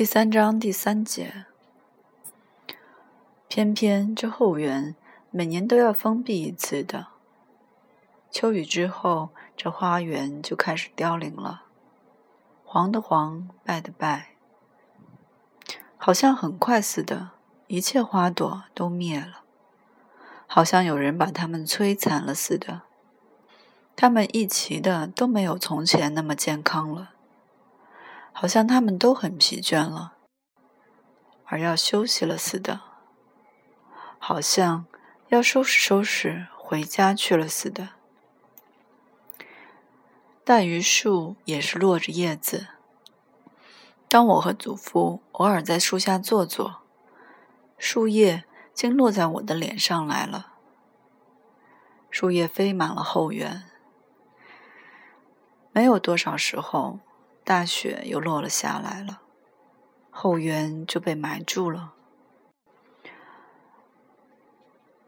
第三章第三节，偏偏这后园每年都要封闭一次的。秋雨之后，这花园就开始凋零了，黄的黄，败的败，好像很快似的，一切花朵都灭了，好像有人把它们摧残了似的。它们一齐的都没有从前那么健康了。好像他们都很疲倦了，而要休息了似的；好像要收拾收拾回家去了似的。大榆树也是落着叶子。当我和祖父偶尔在树下坐坐，树叶竟落在我的脸上来了。树叶飞满了后园，没有多少时候。大雪又落了下来了，后园就被埋住了。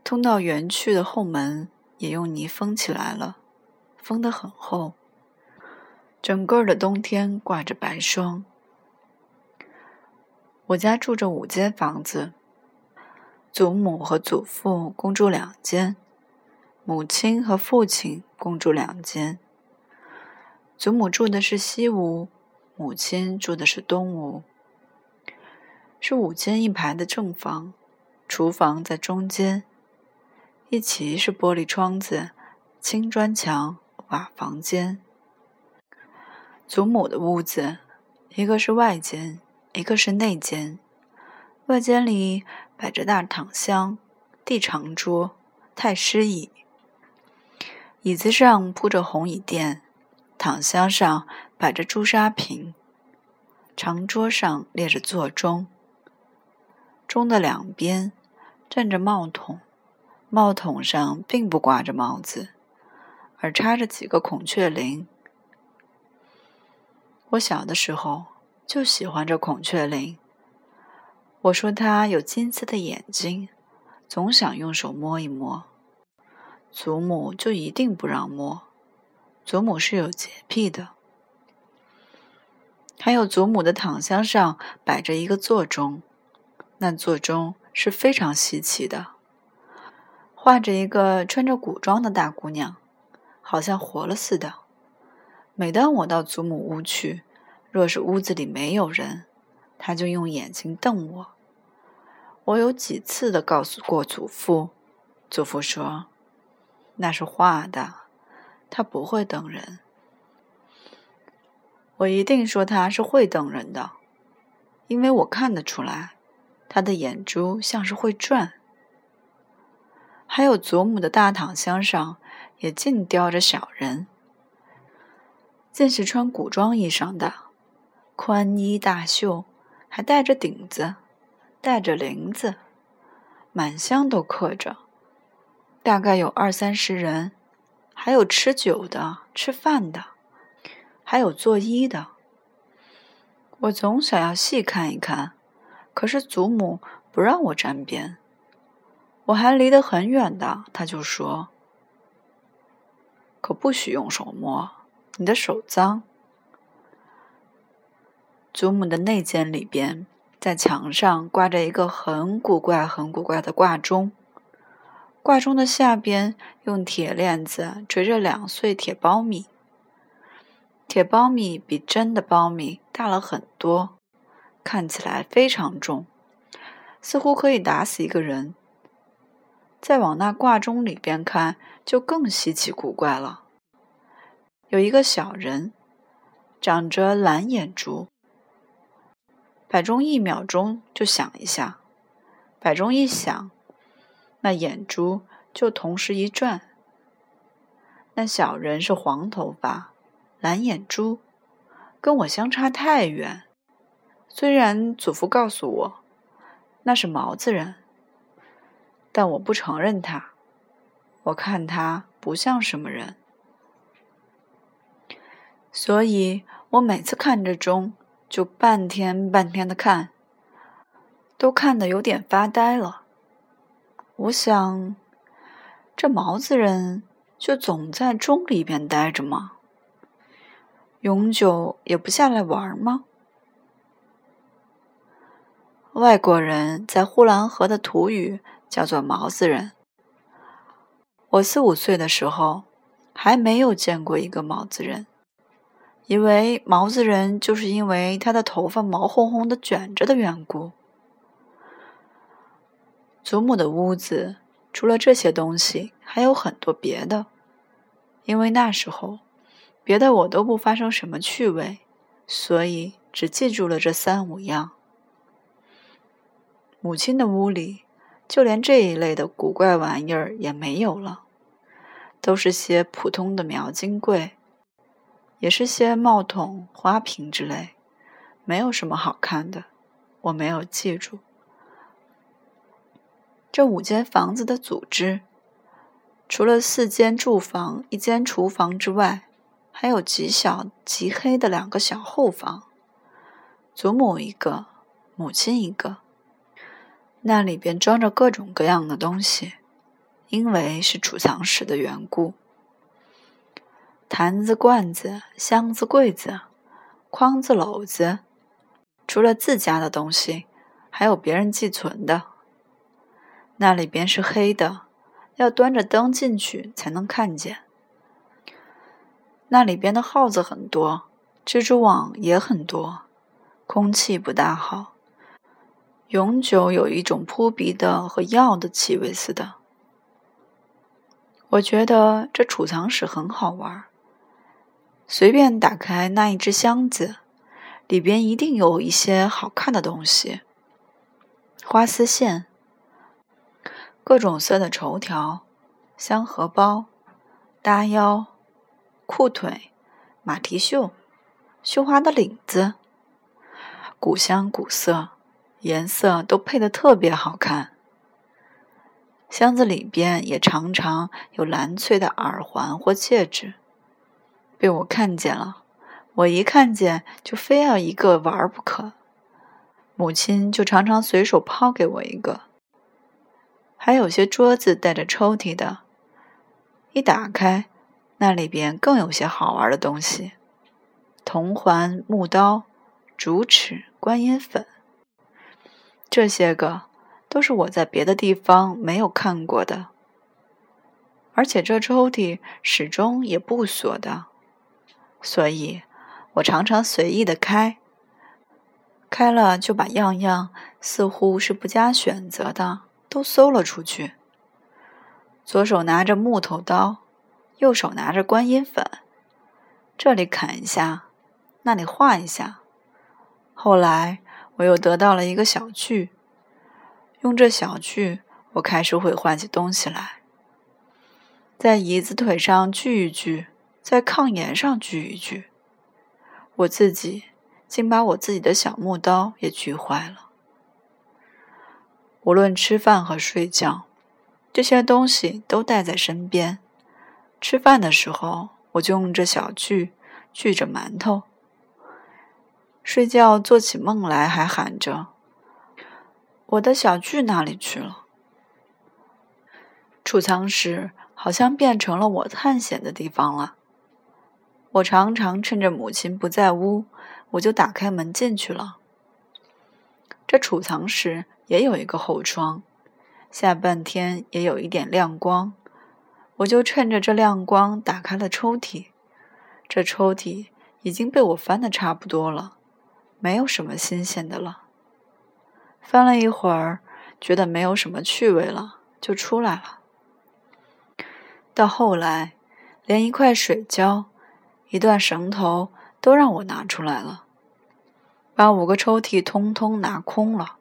通到园去的后门也用泥封起来了，封得很厚。整个的冬天挂着白霜。我家住着五间房子，祖母和祖父共住两间，母亲和父亲共住两间。祖母住的是西屋，母亲住的是东屋，是五间一排的正房，厨房在中间，一齐是玻璃窗子、青砖墙、瓦房间。祖母的屋子，一个是外间，一个是内间。外间里摆着大躺箱、地长桌、太师椅，椅子上铺着红椅垫。躺箱上摆着朱砂瓶，长桌上列着座钟，钟的两边站着帽筒，帽筒上并不挂着帽子，而插着几个孔雀翎。我小的时候就喜欢这孔雀翎，我说它有金丝的眼睛，总想用手摸一摸，祖母就一定不让摸。祖母是有洁癖的，还有祖母的躺箱上摆着一个座钟，那座钟是非常稀奇的，画着一个穿着古装的大姑娘，好像活了似的。每当我到祖母屋去，若是屋子里没有人，她就用眼睛瞪我。我有几次的告诉过祖父，祖父说那是画的。他不会等人，我一定说他是会等人的，因为我看得出来，他的眼珠像是会转。还有祖母的大躺箱上也尽雕着小人，尽是穿古装衣裳的，宽衣大袖，还带着顶子，带着铃子，满箱都刻着，大概有二三十人。还有吃酒的、吃饭的，还有做衣的。我总想要细看一看，可是祖母不让我沾边。我还离得很远的，他就说：“可不许用手摸，你的手脏。”祖母的内间里边，在墙上挂着一个很古怪、很古怪的挂钟。挂钟的下边用铁链子垂着两穗铁苞米，铁苞米比真的苞米大了很多，看起来非常重，似乎可以打死一个人。再往那挂钟里边看，就更稀奇古怪了。有一个小人，长着蓝眼珠，摆钟一秒钟就响一下，摆钟一响。那眼珠就同时一转。那小人是黄头发、蓝眼珠，跟我相差太远。虽然祖父告诉我那是毛子人，但我不承认他。我看他不像什么人，所以我每次看着钟，就半天半天的看，都看得有点发呆了。我想，这毛子人就总在钟里边待着吗？永久也不下来玩吗？外国人在呼兰河的土语叫做毛子人。我四五岁的时候还没有见过一个毛子人，以为毛子人就是因为他的头发毛烘烘的卷着的缘故。祖母的屋子除了这些东西，还有很多别的，因为那时候别的我都不发生什么趣味，所以只记住了这三五样。母亲的屋里，就连这一类的古怪玩意儿也没有了，都是些普通的描金柜，也是些帽筒、花瓶之类，没有什么好看的，我没有记住。这五间房子的组织，除了四间住房、一间厨房之外，还有极小极黑的两个小后房，祖母一个，母亲一个。那里边装着各种各样的东西，因为是储藏室的缘故。坛子、罐子、箱子、柜子、筐子、篓子，除了自家的东西，还有别人寄存的。那里边是黑的，要端着灯进去才能看见。那里边的耗子很多，蜘蛛网也很多，空气不大好。永久有一种扑鼻的和药的气味似的。我觉得这储藏室很好玩。随便打开那一只箱子，里边一定有一些好看的东西：花丝线、各种色的绸条、香荷包、搭腰、裤腿、马蹄袖、绣花的领子，古香古色。颜色都配得特别好看，箱子里边也常常有蓝翠的耳环或戒指，被我看见了。我一看见就非要一个玩不可，母亲就常常随手抛给我一个。还有些桌子带着抽屉的，一打开，那里边更有些好玩的东西：铜环、木刀、竹尺、观音粉。这些个都是我在别的地方没有看过的，而且这抽屉始终也不锁的，所以我常常随意的开，开了就把样样似乎是不加选择的都搜了出去。左手拿着木头刀，右手拿着观音粉，这里砍一下，那里画一下，后来。我又得到了一个小锯，用这小锯，我开始会换起东西来。在椅子腿上锯一锯，在炕沿上锯一锯。我自己竟把我自己的小木刀也锯坏了。无论吃饭和睡觉，这些东西都带在身边。吃饭的时候，我就用这小锯锯着馒头。睡觉做起梦来，还喊着：“我的小锯哪里去了？”储藏室好像变成了我探险的地方了。我常常趁着母亲不在屋，我就打开门进去了。这储藏室也有一个后窗，下半天也有一点亮光，我就趁着这亮光打开了抽屉。这抽屉已经被我翻的差不多了。没有什么新鲜的了。翻了一会儿，觉得没有什么趣味了，就出来了。到后来，连一块水胶、一段绳头都让我拿出来了，把五个抽屉通通拿空了。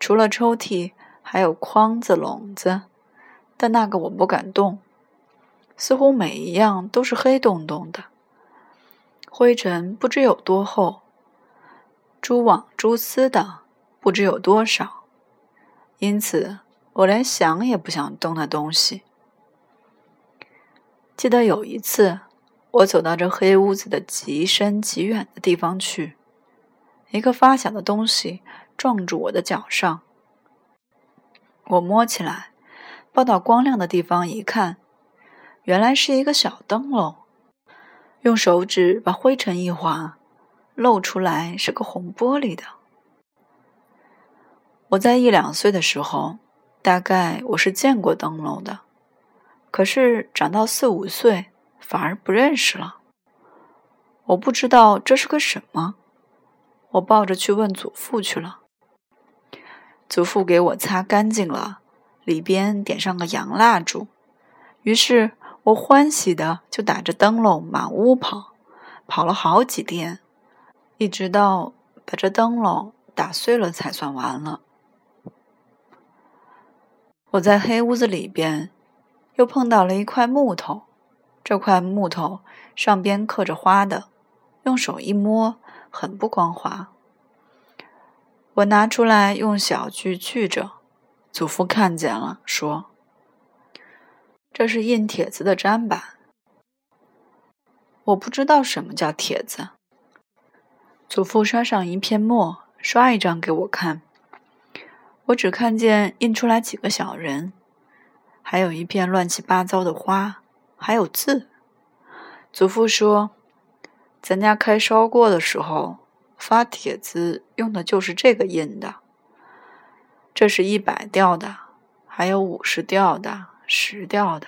除了抽屉，还有筐子、笼子，但那个我不敢动，似乎每一样都是黑洞洞的，灰尘不知有多厚。蛛网、蛛丝的不知有多少，因此我连想也不想动那东西。记得有一次，我走到这黑屋子的极深极远的地方去，一个发响的东西撞住我的脚上，我摸起来，抱到光亮的地方一看，原来是一个小灯笼，用手指把灰尘一划。露出来是个红玻璃的，我在一两岁的时候，大概我是见过灯笼的，可是长到四五岁，反而不认识了。我不知道这是个什么，我抱着去问祖父去了。祖父给我擦干净了，里边点上个洋蜡烛，于是我欢喜的就打着灯笼满屋跑，跑了好几天，一直到把这灯笼打碎了才算完了。我在黑屋子里边，又碰到了一块木头。这块木头上边刻着花的，用手一摸，很不光滑。我拿出来用小锯锯着，祖父看见了，说：“这是印帖子的砧板。”我不知道什么叫帖子。祖父刷上一片墨，刷一张给我看。我只看见印出来几个小人，还有一片乱七八糟的花，还有字。祖父说：“咱家开烧锅的时候发帖子用的就是这个印的。这是一百吊的，还有五十吊的、十吊的。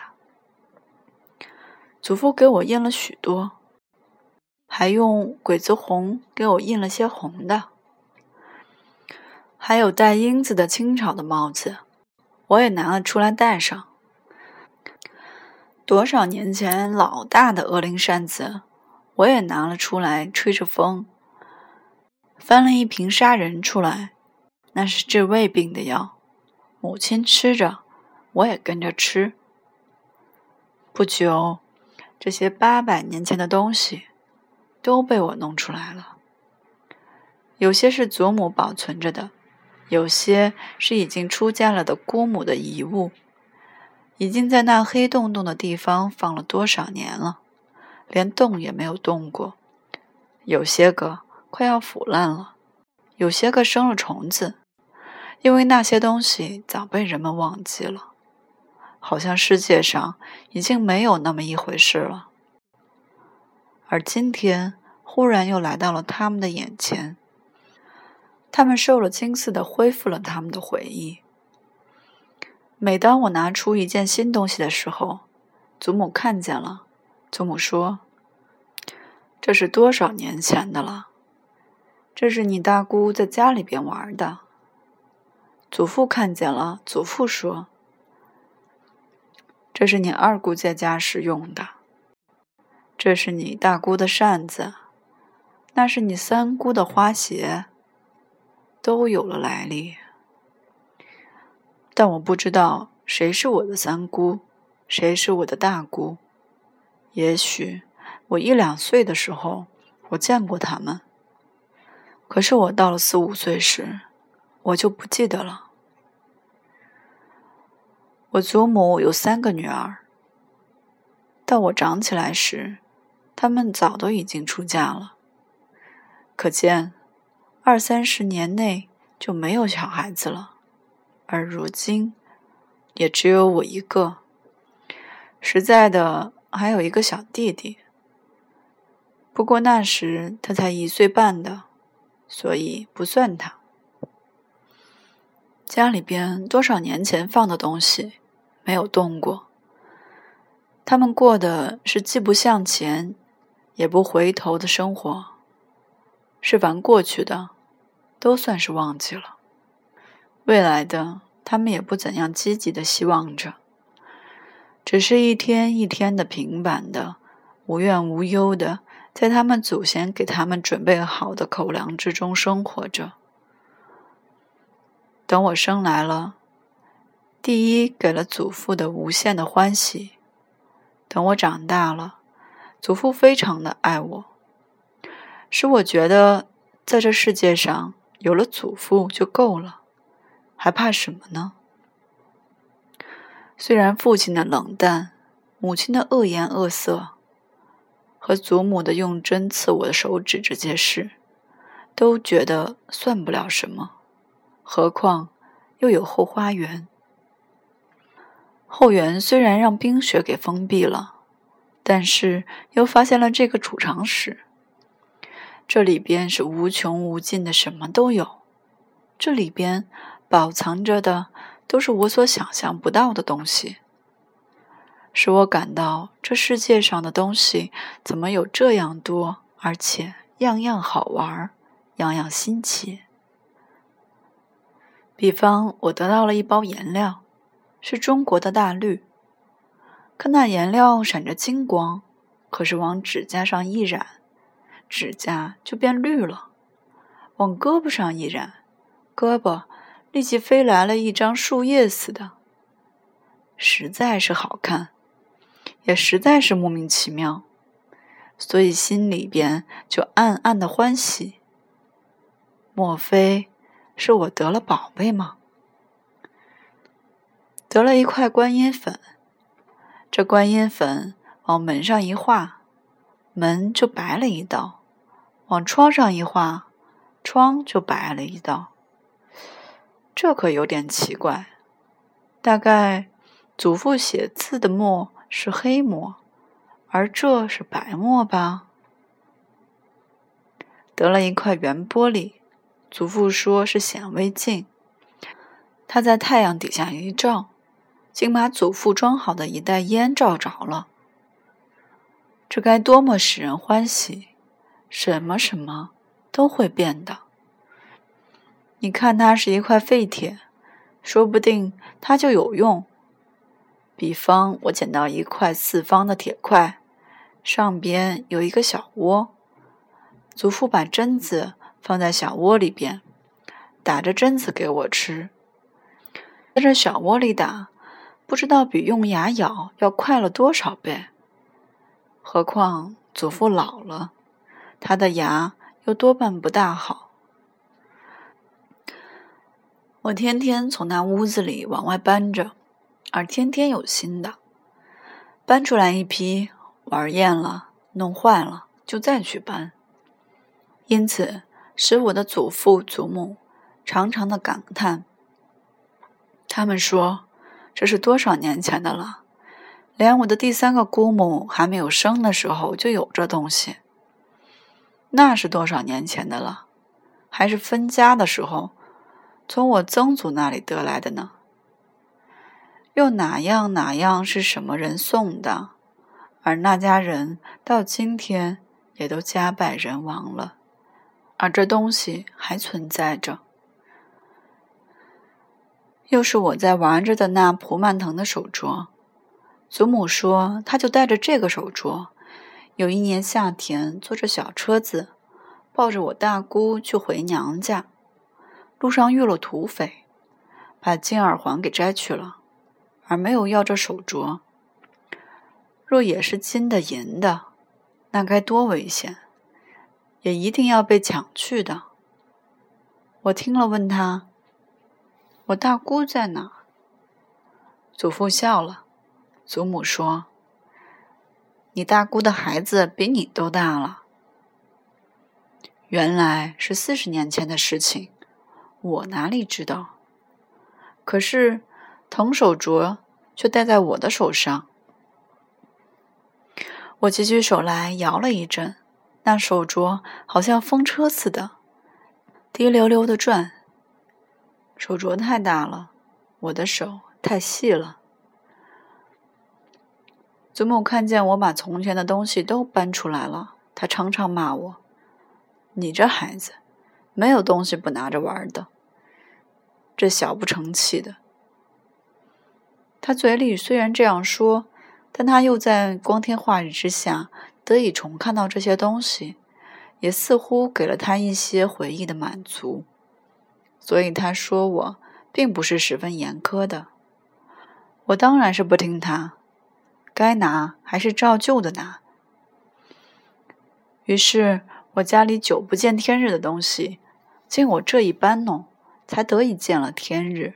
祖父给我印了许多，还用鬼子红给我印了些红的。”还有带缨子的清朝的帽子，我也拿了出来戴上。多少年前老大的鹅翎扇子，我也拿了出来吹着风。翻了一瓶杀人出来，那是治胃病的药，母亲吃着，我也跟着吃。不久，这些八百年前的东西都被我弄出来了，有些是祖母保存着的。有些是已经出家了的姑母的遗物，已经在那黑洞洞的地方放了多少年了，连动也没有动过。有些个快要腐烂了，有些个生了虫子，因为那些东西早被人们忘记了，好像世界上已经没有那么一回事了。而今天忽然又来到了他们的眼前。他们受了惊似的恢复了他们的回忆。每当我拿出一件新东西的时候，祖母看见了。祖母说：“这是多少年前的了？这是你大姑在家里边玩的。”祖父看见了。祖父说：“这是你二姑在家时用的。这是你大姑的扇子。那是你三姑的花鞋。”都有了来历，但我不知道谁是我的三姑，谁是我的大姑。也许我一两岁的时候，我见过他们，可是我到了四五岁时，我就不记得了。我祖母有三个女儿，到我长起来时，他们早都已经出嫁了，可见。二三十年内就没有小孩子了，而如今也只有我一个。实在的，还有一个小弟弟，不过那时他才一岁半的，所以不算他。家里边多少年前放的东西没有动过，他们过的是既不向前也不回头的生活。是凡过去的，都算是忘记了；未来的，他们也不怎样积极的希望着，只是一天一天的平板的、无怨无忧的，在他们祖先给他们准备好的口粮之中生活着。等我生来了，第一给了祖父的无限的欢喜；等我长大了，祖父非常的爱我。使我觉得，在这世界上有了祖父就够了，还怕什么呢？虽然父亲的冷淡、母亲的恶言恶色和祖母的用针刺我的手指这件事，都觉得算不了什么，何况又有后花园。后园虽然让冰雪给封闭了，但是又发现了这个储藏室。这里边是无穷无尽的，什么都有。这里边保藏着的都是我所想象不到的东西，使我感到这世界上的东西怎么有这样多，而且样样好玩，样样新奇。比方，我得到了一包颜料，是中国的大绿，可那颜料闪着金光，可是往指甲上一染，指甲就变绿了；往胳膊上一染，胳膊。立即飞来了一张树叶似的，实在是好看，也实在是莫名其妙，所以心里边就暗暗的欢喜。莫非是我得了宝贝吗？得了一块观音粉，这观音粉往门上一画，门就白了一道；往窗上一画，窗就白了一道。这可有点奇怪，大概祖父写字的墨是黑墨，而这是白墨吧？得了一块圆玻璃，祖父说是显微镜，他在太阳底下一照，竟把祖父装好的一袋烟照着了。这该多么使人欢喜！什么什么都会变的。你看，它是一块废铁，说不定它就有用。比方，我捡到一块四方的铁块，上边有一个小窝，祖父把榛子放在小窝里边，打着榛子给我吃。在这小窝里打，不知道比用牙咬要快了多少倍。何况祖父老了，他的牙又多半不大好。我天天从那屋子里往外搬着，而天天有新的，搬出来一批，玩厌了，弄坏了，就再去搬。因此，使我的祖父祖母常常的感叹。他们说：“这是多少年前的了？连我的第三个姑母还没有生的时候就有这东西。那是多少年前的了？还是分家的时候。”从我曾祖那里得来的呢？又哪样哪样是什么人送的？而那家人到今天也都家败人亡了，而这东西还存在着。又是我在玩着的那蒲曼藤的手镯，祖母说，他就带着这个手镯，有一年夏天坐着小车子，抱着我大姑去回娘家。路上遇了土匪，把金耳环给摘去了，而没有要这手镯。若也是金的、银的，那该多危险，也一定要被抢去的。我听了，问他：“我大姑在哪？”祖父笑了，祖母说：“你大姑的孩子比你都大了。”原来是四十年前的事情。我哪里知道？可是藤手镯却戴在我的手上。我举起手来摇了一阵，那手镯好像风车似的，滴溜溜的转。手镯太大了，我的手太细了。祖母看见我把从前的东西都搬出来了，她常常骂我：“你这孩子，没有东西不拿着玩的。”这小不成器的，他嘴里虽然这样说，但他又在光天化日之下得以重看到这些东西，也似乎给了他一些回忆的满足。所以他说我并不是十分严苛的。我当然是不听他，该拿还是照旧的拿。于是我家里久不见天日的东西，经我这一搬弄。才得以见了天日，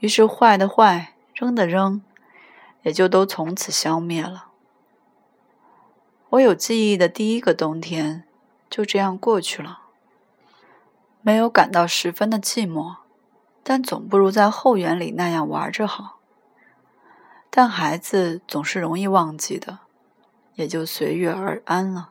于是坏的坏，扔的扔，也就都从此消灭了。我有记忆的第一个冬天就这样过去了，没有感到十分的寂寞，但总不如在后园里那样玩着好。但孩子总是容易忘记的，也就随遇而安了。